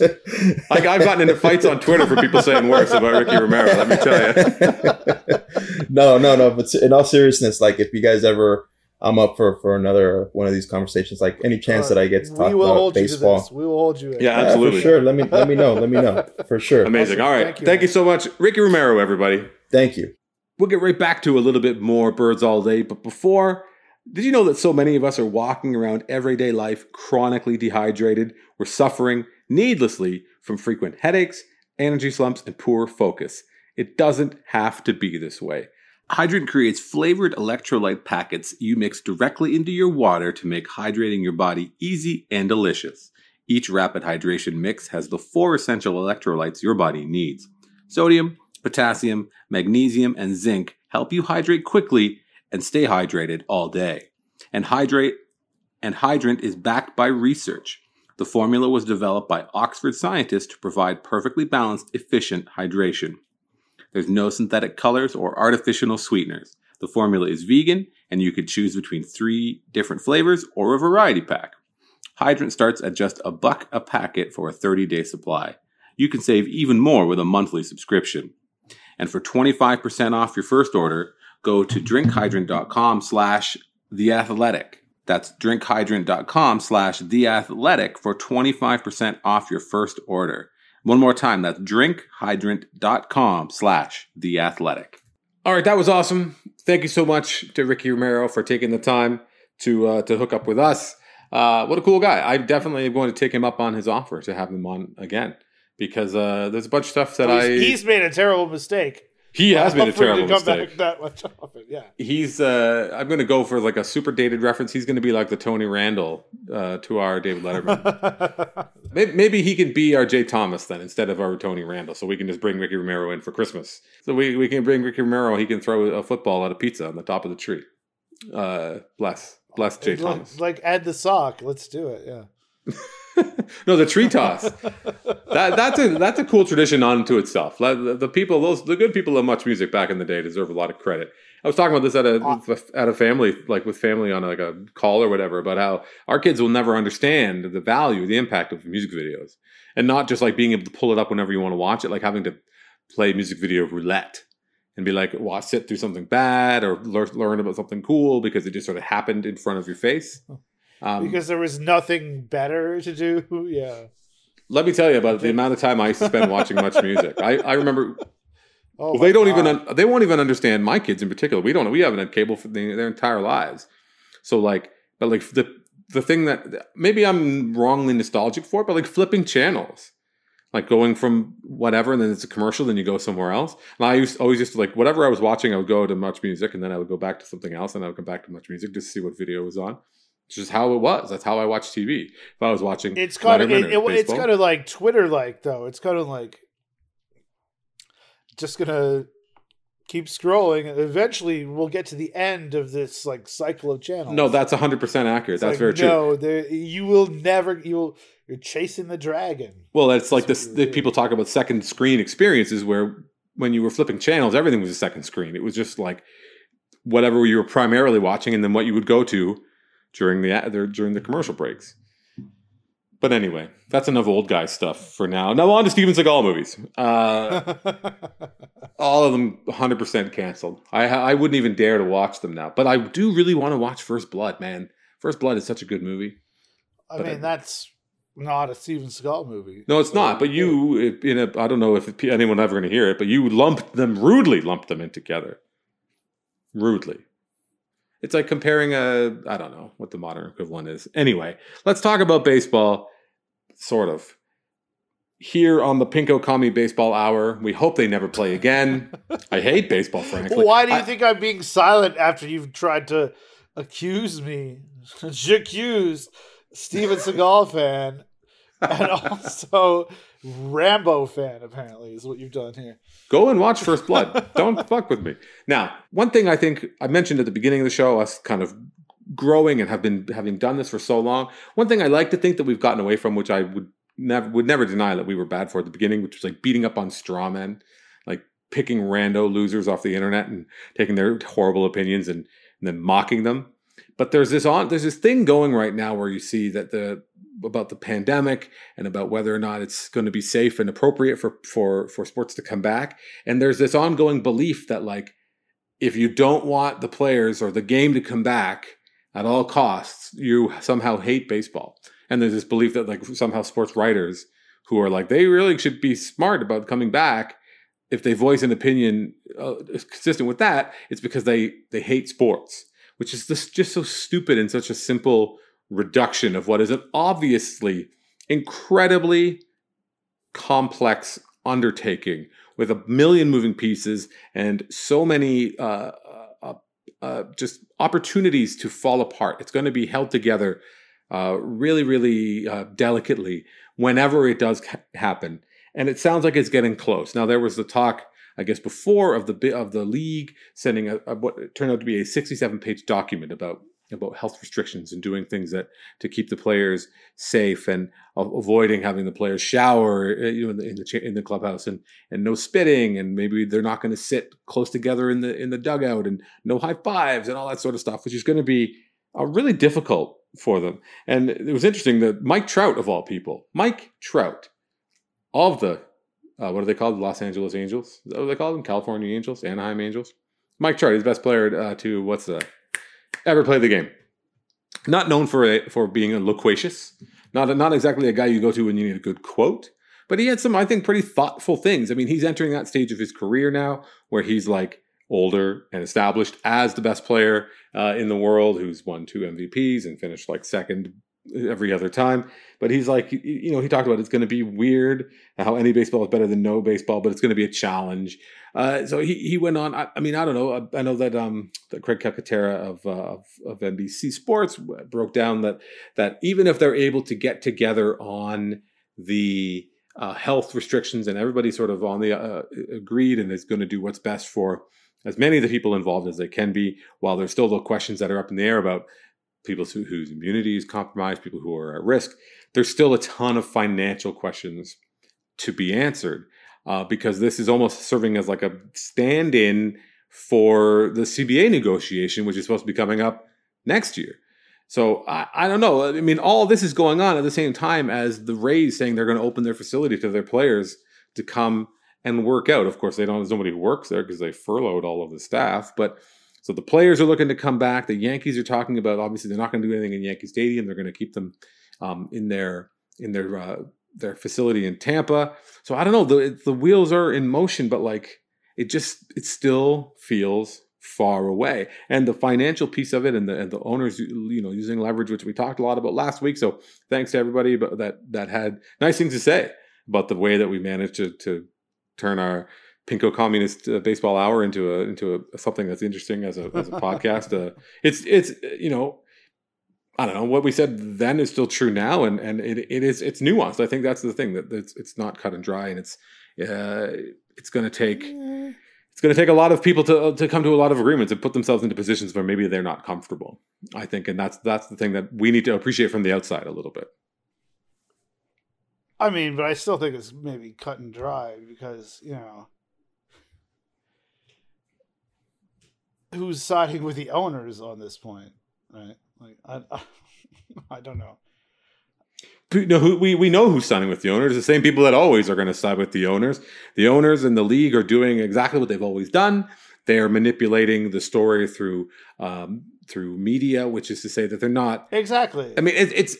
Like I've gotten into fights on Twitter for people saying worse about Ricky Romero. Let me tell you. no, no, no. But in all seriousness, like if you guys ever, I'm up for for another one of these conversations. Like any chance uh, that I get to talk we will about hold you to baseball. this. We will hold you. Yeah, Yeah, absolutely. for sure. Let me let me know. Let me know for sure. Amazing. Awesome. All right. Thank Thank you, you, so much, Ricky Romero. Everybody. Thank you. We'll get right back to a little bit more birds all day. But before, did you know that so many of us are walking around everyday life chronically dehydrated? We're suffering needlessly from frequent headaches, energy slumps, and poor focus. It doesn't have to be this way. Hydrant creates flavored electrolyte packets you mix directly into your water to make hydrating your body easy and delicious. Each rapid hydration mix has the four essential electrolytes your body needs sodium, potassium, magnesium, and zinc help you hydrate quickly and stay hydrated all day. And hydrate and Hydrant is backed by research. The formula was developed by Oxford scientists to provide perfectly balanced, efficient hydration. There's no synthetic colors or artificial sweeteners. The formula is vegan, and you could choose between three different flavors or a variety pack. Hydrant starts at just a buck a packet for a 30-day supply. You can save even more with a monthly subscription. And for 25% off your first order, go to drinkhydrant.com slash theathletic. That's drinkhydrant.com slash theathletic for 25% off your first order. One more time, that's drinkhydrant.com slash theathletic. All right, that was awesome. Thank you so much to Ricky Romero for taking the time to uh, to hook up with us. Uh, what a cool guy. I'm definitely going to take him up on his offer to have him on again because uh, there's a bunch of stuff that he's, I he's made a terrible mistake. he has made a terrible come mistake. back that much often. Yeah. He's uh, I'm going to go for like a super dated reference. He's going to be like the Tony Randall uh, to our David Letterman. maybe, maybe he can be our Jay Thomas then instead of our Tony Randall, so we can just bring Ricky Romero in for Christmas. So we, we can bring Ricky Romero. He can throw a football at a pizza on the top of the tree. Uh, bless, bless Jay like, Thomas. like add the sock. Let's do it. Yeah. no, the tree toss. that that's a that's a cool tradition unto itself. The, the people, those the good people of much music back in the day, deserve a lot of credit. I was talking about this at a at a family, like with family on like a call or whatever, about how our kids will never understand the value, the impact of music videos, and not just like being able to pull it up whenever you want to watch it, like having to play music video roulette and be like, watch sit through something bad or learn, learn about something cool because it just sort of happened in front of your face. Um, because there was nothing better to do. Yeah. Let me tell you about the amount of time I used to spend watching much music. I, I remember Oh, well, they don't God. even un- they won't even understand my kids in particular. We don't we haven't had cable for the, their entire lives. So like, but like the the thing that maybe I'm wrongly nostalgic for, but like flipping channels, like going from whatever and then it's a commercial, then you go somewhere else. And I used always used to like whatever I was watching, I would go to Much Music, and then I would go back to something else, and I would come back to Much Music just to see what video was on. It's just how it was. That's how I watched TV. If I was watching, It's kind of it, it- it's kind of like Twitter like though. It's kind of like just gonna keep scrolling. Eventually, we'll get to the end of this like cycle of channels. no, that's 100 percent accurate. It's That's like, very true. No, there you will never. You will. You're chasing the dragon. Well, it's like That's this. The people talk about second screen experiences where when you were flipping channels, everything was a second screen. It was just like whatever you were primarily watching, and then what you would go to during the during the commercial breaks. But anyway, that's enough old guy stuff for now. Now on to Steven Seagal movies. Uh, all of them 100% canceled. I I wouldn't even dare to watch them now. But I do really want to watch First Blood, man. First Blood is such a good movie. I But mean, I- that's not a Steven Seagal movie. No, it's not. But you, in a, I don't know if anyone ever going to hear it, but you lumped them rudely, lumped them in together, rudely. It's like comparing a, I don't know what the modern equivalent is. Anyway, let's talk about baseball, sort of. Here on the Pinko Commie Baseball Hour, we hope they never play again. I hate baseball, frankly. Why do you I- think I'm being silent after you've tried to accuse me? J'accuse Steven Seagal fan and also Rambo fan, apparently, is what you've done here. Go and watch First Blood. Don't fuck with me. Now, one thing I think I mentioned at the beginning of the show, us kind of growing and have been having done this for so long. One thing I like to think that we've gotten away from, which I would never would never deny that we were bad for at the beginning, which was like beating up on straw men, like picking rando losers off the internet and taking their horrible opinions and, and then mocking them. But there's this on there's this thing going right now where you see that the about the pandemic and about whether or not it's going to be safe and appropriate for for for sports to come back. And there's this ongoing belief that like if you don't want the players or the game to come back at all costs, you somehow hate baseball. And there's this belief that like somehow sports writers who are like they really should be smart about coming back if they voice an opinion uh, consistent with that, it's because they they hate sports, which is just, just so stupid and such a simple reduction of what is an obviously incredibly complex undertaking with a million moving pieces and so many uh, uh, uh, just opportunities to fall apart. It's going to be held together uh, really, really uh, delicately whenever it does ha- happen. And it sounds like it's getting close. Now, there was the talk, I guess, before of the of the league sending a, a what turned out to be a 67 page document about about health restrictions and doing things that to keep the players safe and avoiding having the players shower uh, you know in the in the, in the clubhouse and and no spitting and maybe they're not going to sit close together in the in the dugout and no high fives and all that sort of stuff which is going to be really difficult for them. And it was interesting that Mike Trout of all people Mike Trout of the uh, what are they called Los Angeles Angels? Is that what they call them? California Angels? Anaheim Angels? Mike Trout is best player uh, to what's the ever play the game. Not known for a, for being a loquacious, not not exactly a guy you go to when you need a good quote, but he had some I think pretty thoughtful things. I mean, he's entering that stage of his career now where he's like older and established as the best player uh, in the world, who's won two MVPs and finished like second every other time. But he's like, you know, he talked about it's going to be weird how any baseball is better than no baseball, but it's going to be a challenge. Uh, so he, he went on. I, I, mean, I don't know. I, I know that um that Craig Calcaterra of, uh, of, of NBC Sports broke down that that even if they're able to get together on the uh, health restrictions and everybody sort of on the uh, agreed and is going to do what's best for as many of the people involved as they can be, while there's still the questions that are up in the air about people who, whose immunity is compromised, people who are at risk. There's still a ton of financial questions to be answered uh, because this is almost serving as like a stand in for the CBA negotiation, which is supposed to be coming up next year. So I, I don't know. I mean, all this is going on at the same time as the Rays saying they're going to open their facility to their players to come and work out. Of course, they don't. There's nobody who works there because they furloughed all of the staff. But so the players are looking to come back. The Yankees are talking about obviously they're not going to do anything in Yankee Stadium. They're going to keep them um, in their in their uh, their facility in Tampa. So I don't know. The the wheels are in motion, but like it just it still feels far away. And the financial piece of it, and the and the owners, you know, using leverage, which we talked a lot about last week. So thanks to everybody that that had nice things to say about the way that we managed to to turn our Pinko Communist uh, Baseball Hour into a into a, something that's interesting as a as a podcast. Uh, it's it's you know I don't know what we said then is still true now, and and it, it is it's nuanced. I think that's the thing that it's it's not cut and dry, and it's uh, it's going to take it's going to take a lot of people to to come to a lot of agreements and put themselves into positions where maybe they're not comfortable. I think, and that's that's the thing that we need to appreciate from the outside a little bit. I mean, but I still think it's maybe cut and dry because you know who's siding with the owners on this point, right? Like I, I, I don't know. No, we we know who's signing with the owners. The same people that always are going to side with the owners. The owners and the league are doing exactly what they've always done. They are manipulating the story through um, through media, which is to say that they're not exactly. I mean, it, it's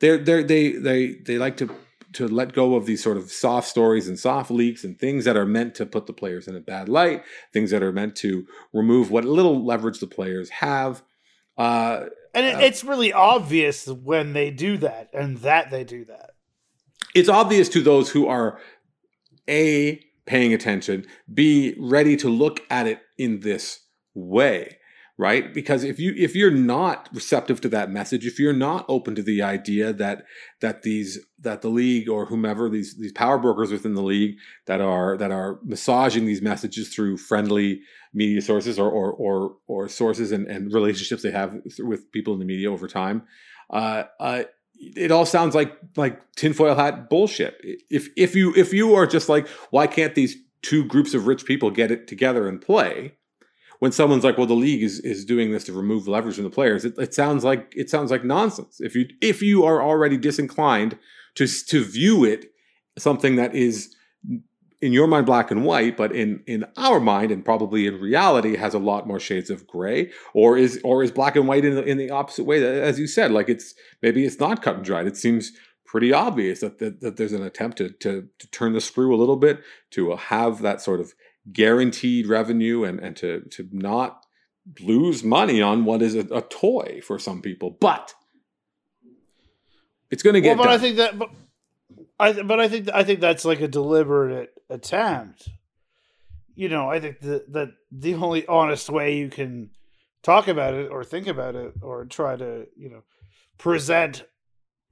they're they they they they like to to let go of these sort of soft stories and soft leaks and things that are meant to put the players in a bad light, things that are meant to remove what little leverage the players have. Uh, and it, uh, it's really obvious when they do that and that they do that. It's obvious to those who are A, paying attention, B, ready to look at it in this way right because if you if you're not receptive to that message if you're not open to the idea that that these that the league or whomever these these power brokers within the league that are that are massaging these messages through friendly media sources or or or, or sources and, and relationships they have with people in the media over time uh, uh, it all sounds like like tinfoil hat bullshit. If if you if you are just like, why can't these two groups of rich people get it together and play? When someone's like, well, the league is, is doing this to remove leverage from the players, it, it sounds like it sounds like nonsense. If you if you are already disinclined to to view it something that is in your mind black and white but in in our mind and probably in reality has a lot more shades of gray or is or is black and white in the, in the opposite way as you said like it's maybe it's not cut and dried it seems pretty obvious that that, that there's an attempt to, to to turn the screw a little bit to uh, have that sort of guaranteed revenue and and to to not lose money on what is a, a toy for some people but it's going to get well, but done. I think that but I but I think I think that's like a deliberate attempt. You know, I think that that the only honest way you can talk about it or think about it or try to, you know, present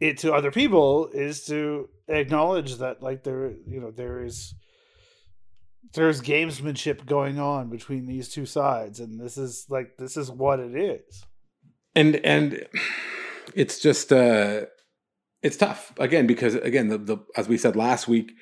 it to other people is to acknowledge that like there you know there is there's gamesmanship going on between these two sides and this is like this is what it is. And and it's just uh it's tough. Again because again the, the as we said last week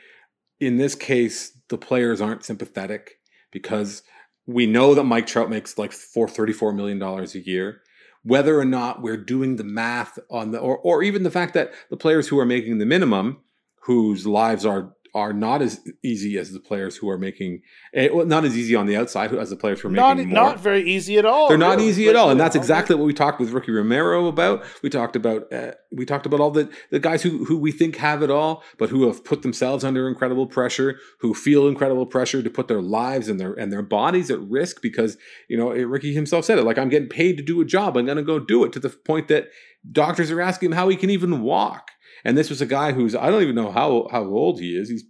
in this case the players aren't sympathetic because we know that Mike Trout makes like four thirty-four million dollars a year. Whether or not we're doing the math on the or, or even the fact that the players who are making the minimum whose lives are are not as easy as the players who are making eh, well, not as easy on the outside as the players who are not making more. not very easy at all They're not really. easy at all, and that's exactly what we talked with Ricky Romero about. We talked about uh, we talked about all the the guys who who we think have it all, but who have put themselves under incredible pressure, who feel incredible pressure to put their lives and their and their bodies at risk because you know eh, Ricky himself said it like I'm getting paid to do a job, I'm going to go do it to the point that doctors are asking him how he can even walk. And this was a guy who's I don't even know how how old he is. He's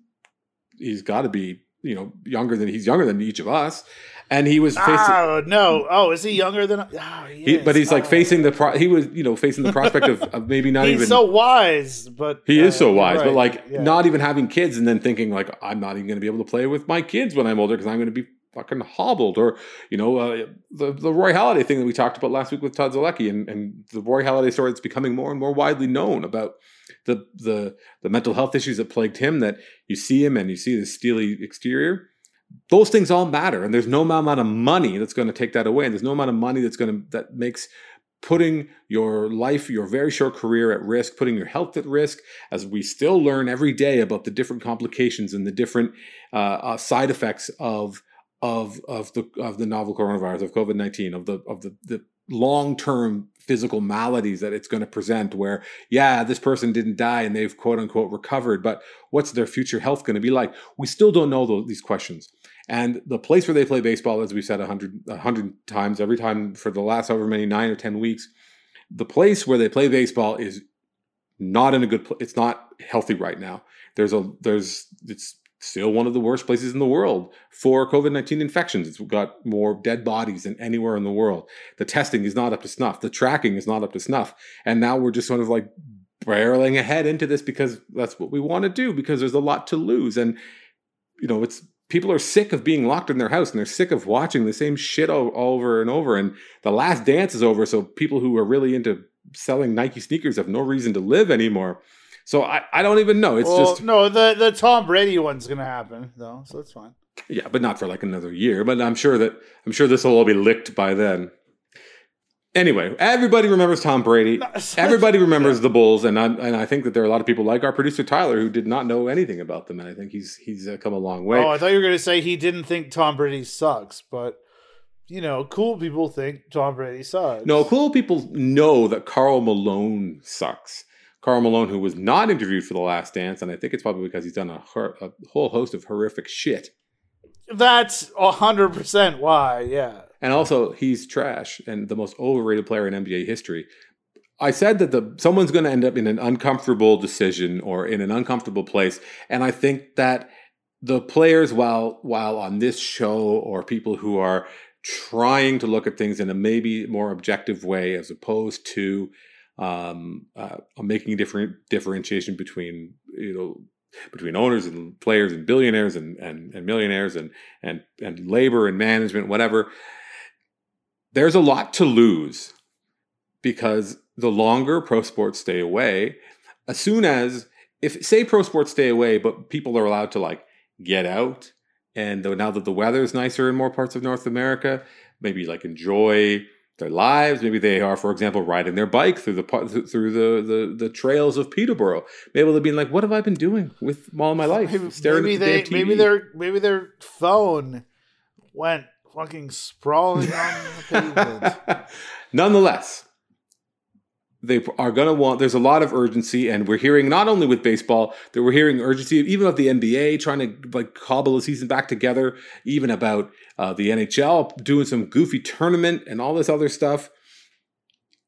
he's got to be you know younger than he's younger than each of us, and he was facing. Oh no! Oh, is he younger than? Oh, he He, is. but he's like Oh. facing the pro- he was you know facing the prospect of, of maybe not He's even so wise, but he is uh, so you're wise but like Yeah. not even having kids and then thinking like i'm not even going to be able to play with my kids when i'm older because i'm going to be fucking hobbled or you know uh, the the roy halladay thing that we talked about last week with todd Zolecki and, and the roy halladay story that's becoming more and more widely known about the the the mental health issues that plagued him that you see him and you see the steely exterior those things all matter. And there's no amount of money that's going to take that away. And there's no amount of money that's going to that makes putting your life your very short career at risk putting your health at risk as we still learn every day about the different complications and the different uh, uh, side effects of of of the of the novel coronavirus of covid-19 of the of the, the long-term physical maladies that it's going to present where yeah this person didn't die and they've quote unquote recovered but what's their future health going to be like? We still don't know those, these questions. And the place where they play baseball as we've said a hundred a hundred times every time for the last however many nine or ten weeks the place where they play baseball is not in a good place it's not healthy right now. There's a there's it's still one of the worst places in the world for covid-19 infections. It's got more dead bodies than anywhere in the world. The testing is not up to snuff. The tracking is not up to snuff. And now we're just sort of like barreling ahead into this because that's what we want to do because there's a lot to lose. And you know it's people are sick of being locked in their house and they're sick of watching the same shit all over and over. And the last dance is over so people who are really into selling nike sneakers have no reason to live anymore so i, I don't even know it's well, just no, the the Tom Brady one's gonna happen though, so that's fine. yeah but not for like another year but i'm sure that i'm sure this will all be licked by then anyway everybody remembers tom brady Everybody remembers the Bulls, and I and I think that there are a lot of people like our producer Tyler who did not know anything about them, and I think he's he's uh, come a long way. Oh, I thought you were gonna say he didn't think Tom Brady sucks, but you know, cool people think Tom Brady sucks. no, cool people know that Karl Malone sucks. Karl Malone, who was not interviewed for The Last Dance, and I think it's probably because he's done a, a whole host of horrific shit, that's hundred percent why. Yeah. and also he's trash and the most overrated player in NBA history. I said that the someone's going to end up in an uncomfortable decision or in an uncomfortable place, and I think that the players, while while on this show or people who are trying to look at things in a maybe more objective way, as opposed to um, uh, making a different differentiation between you know between owners and players and billionaires and and, and millionaires and and and labor and management, whatever. There's a lot to lose because the longer pro sports stay away, as soon as if say pro sports stay away, but people are allowed to like get out, and though now that the weather is nicer in more parts of North America, maybe like enjoy their lives. Maybe they are, for example, riding their bike through the through the the, the trails of Peterborough. Maybe they'll be like, "What have I been doing with all my life?" Maybe, Staring maybe at the they maybe their maybe their phone went fucking sprawling on the pavement. Nonetheless, they are going to want. There's a lot of urgency, and we're hearing not only with baseball that we're hearing urgency, even of the NBA trying to like cobble a season back together, even about uh, the NHL doing some goofy tournament and all this other stuff.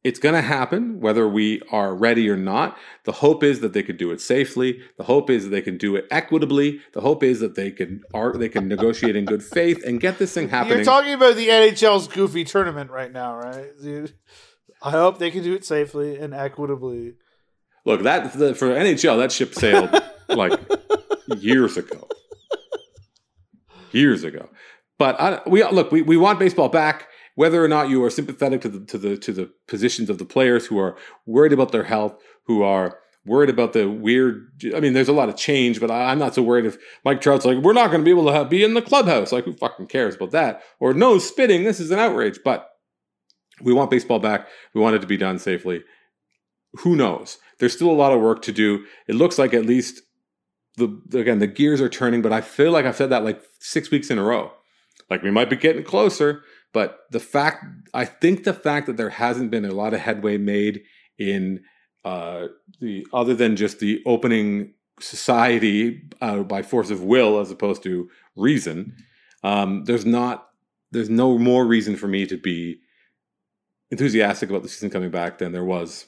It's going to happen whether we are ready or not. The hope is that they can do it safely. The hope is that they can do it equitably. The hope is that they can art they can negotiate in good faith and get this thing happening. You're talking about the NHL's goofy tournament right now, right? Dude, I hope they can do it safely and equitably. Look, that the, for NHL, that ship sailed like years ago. Years ago, but I, we look. We, we want baseball back. Whether or not you are sympathetic to the to the to the positions of the players who are worried about their health, who are worried about the weird. I mean, there's a lot of change, but I, I'm not so worried if Mike Trout's like, we're not going to be able to have, be in the clubhouse. Like, who fucking cares about that? Or no spitting. This is an outrage. But we want baseball back. We want it to be done safely. Who knows? There's still a lot of work to do. It looks like at least the again the gears are turning, but I feel like I've said that like six weeks in a row. Like we might be getting closer, but the fact I think the fact that there hasn't been a lot of headway made in uh, the other than just the opening society uh, by force of will as opposed to reason, um, there's not there's no more reason for me to be enthusiastic about the season coming back than there was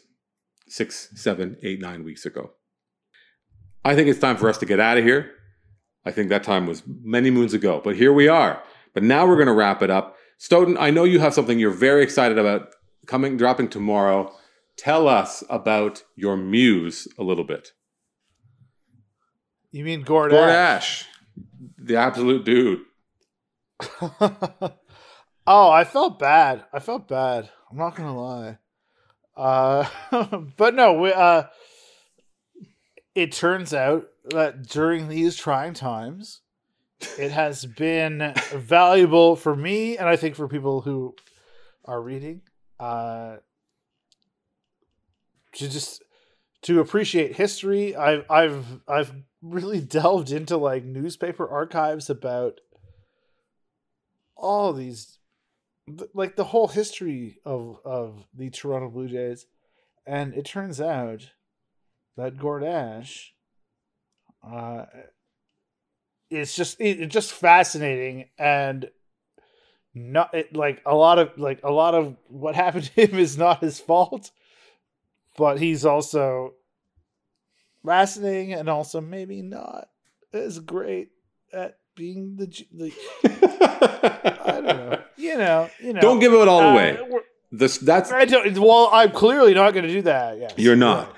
six, seven, eight, nine weeks ago. I think it's time for us to get out of here. I think that time was many moons ago, but here we are. But now we're going to wrap it up. Stoeten, I know you have something you're very excited about coming, dropping tomorrow. Tell us about your muse a little bit. You mean Gord, Gord Ash? Ash, the absolute dude. oh, I felt bad. I felt bad. I'm not gonna lie. Uh, but no, we, uh, it turns out that during these trying times, it has been valuable for me, and I think for people who are reading, uh, to just to appreciate history. I've I've I've really delved into like newspaper archives about all these th- like the whole history of of the Toronto Blue Jays and it turns out that Gord Ash uh it's just it, it's just fascinating and not it, like a lot of like a lot of what happened to him is not his fault but he's also fascinating and also maybe not as great at being the, the I don't know. You know, you know. Don't give it all uh, away. This that's I don't, well, I'm clearly not going to do that. Yes, You're not.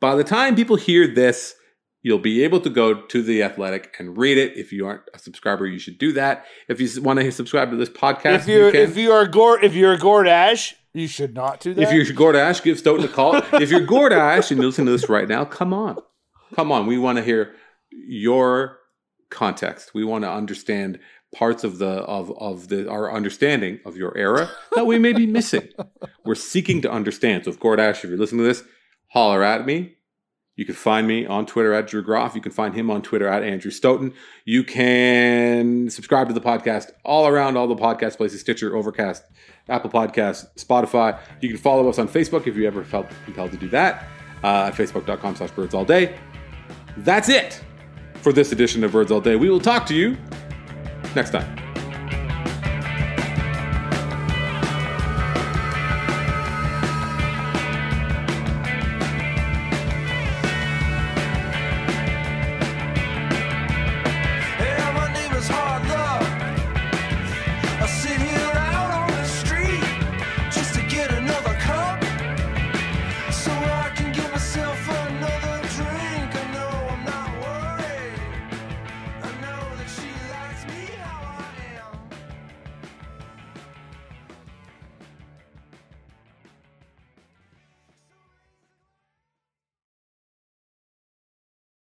By the time people hear this, you'll be able to go to the Athletic and read it. If you aren't a subscriber, you should do that. If you want to subscribe to this podcast, If you're you can. if you are Gord if you're Gord Ash, you should not do that. If you're Gord Ash, give Stoeten a call. if you're Gord Ash and you're listening to this right now, come on. Come on. We want to hear your context. We want to understand parts of the of of the our understanding of your era that we may be missing. We're seeking to understand. So if Gord Ash, if you're listening to this, holler at me. You can find me on Twitter at Drew Groff. You can find him on Twitter at Andrew Stoeten. You can subscribe to the podcast all around all the podcast places Stitcher, Overcast, Apple Podcasts, Spotify. You can follow us on Facebook if you ever felt compelled to do that uh, at facebook.com slash birds all day. That's it for this edition of Birds All Day. We will talk to you next time.